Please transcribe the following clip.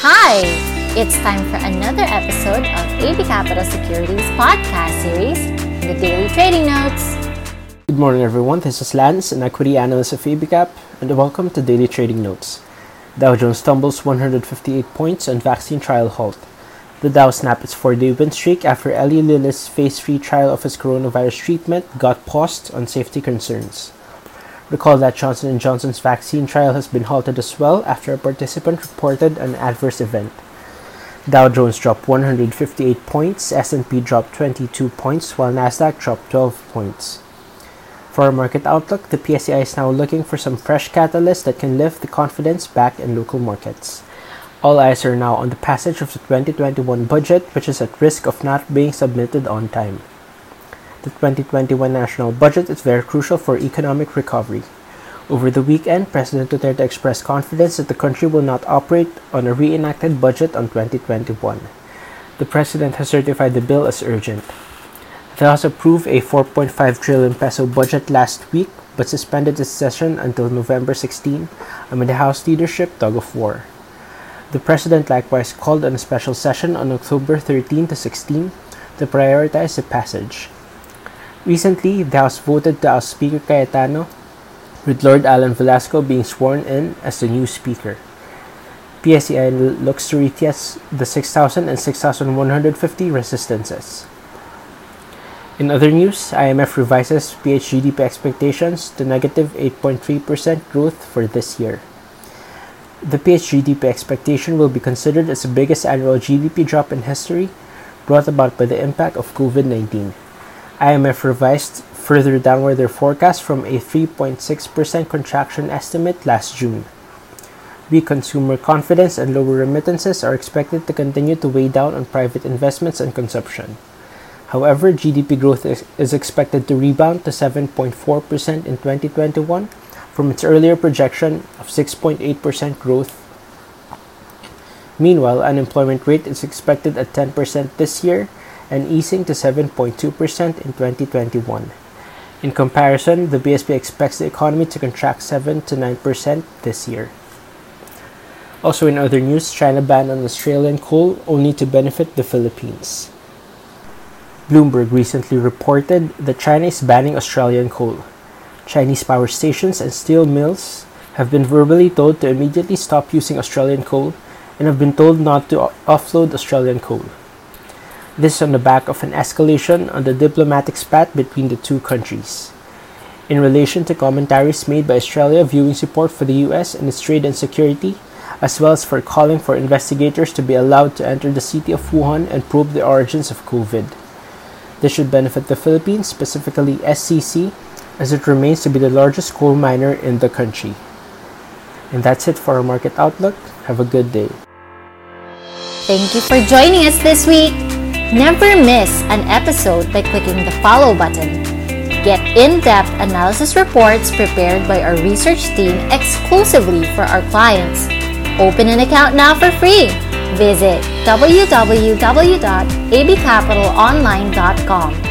Hi! It's time for another episode of AB Capital Securities podcast series, The Daily Trading Notes. Good morning, everyone. This is Lance, an equity analyst of ABCap, and welcome to Daily Trading Notes. Dow Jones tumbles 158 points on vaccine trial halt. The Dow snapped its four-day win streak after Eli Lilly's phase 3 trial of his coronavirus treatment got paused on safety concerns. Recall that Johnson & Johnson's vaccine trial has been halted as well after a participant reported an adverse event. Dow Jones dropped 158 points, S&P dropped 22 points, while Nasdaq dropped 12 points. For our market outlook, the PSEI is now looking for some fresh catalysts that can lift the confidence back in local markets. All eyes are now on the passage of the 2021 budget, which is at risk of not being submitted on time. The 2021 national budget is very crucial for economic recovery. Over the weekend, President Duterte expressed confidence that the country will not operate on a reenacted budget on 2021. The President has certified the bill as urgent. The House approved a 4.5 trillion peso budget last week but suspended its session until November 16 amid the House leadership tug of war. The President likewise called on a special session on October 13 to 16 to prioritize the passage. Recently, the House voted to oust Speaker Cayetano, with Lord Allan Velasco being sworn in as the new Speaker. PSEI looks to retest the 6,000 and 6,150 resistances. In other news, IMF revises PHGDP expectations to negative 8.3% growth for this year. The PHGDP expectation will be considered as the biggest annual GDP drop in history, brought about by the impact of COVID 19. IMF revised further downward their forecast from a 3.6% contraction estimate last June. Weak consumer confidence and lower remittances are expected to continue to weigh down on private investments and consumption. However, GDP growth is, is expected to rebound to 7.4% in 2021 from its earlier projection of 6.8% growth. Meanwhile, unemployment rate is expected at 10% this year and easing to 7.2% in 2021. In comparison, the BSP expects the economy to contract 7 to 9% this year. Also, in other news, China banned on Australian coal only to benefit the Philippines. Bloomberg recently reported that China is banning Australian coal. Chinese power stations and steel mills have been verbally told to immediately stop using Australian coal and have been told not to offload Australian coal. This is on the back of an escalation on the diplomatic spat between the two countries. In relation to commentaries made by Australia viewing support for the US in its trade and security, as well as for calling for investigators to be allowed to enter the city of Wuhan and probe the origins of COVID. This should benefit the Philippines, specifically SCC, as it remains to be the largest coal miner in the country. And that's it for our market outlook. Have a good day. Thank you for joining us this week. Never miss an episode by clicking the follow button. Get in depth analysis reports prepared by our research team exclusively for our clients. Open an account now for free. Visit www.abcapitalonline.com.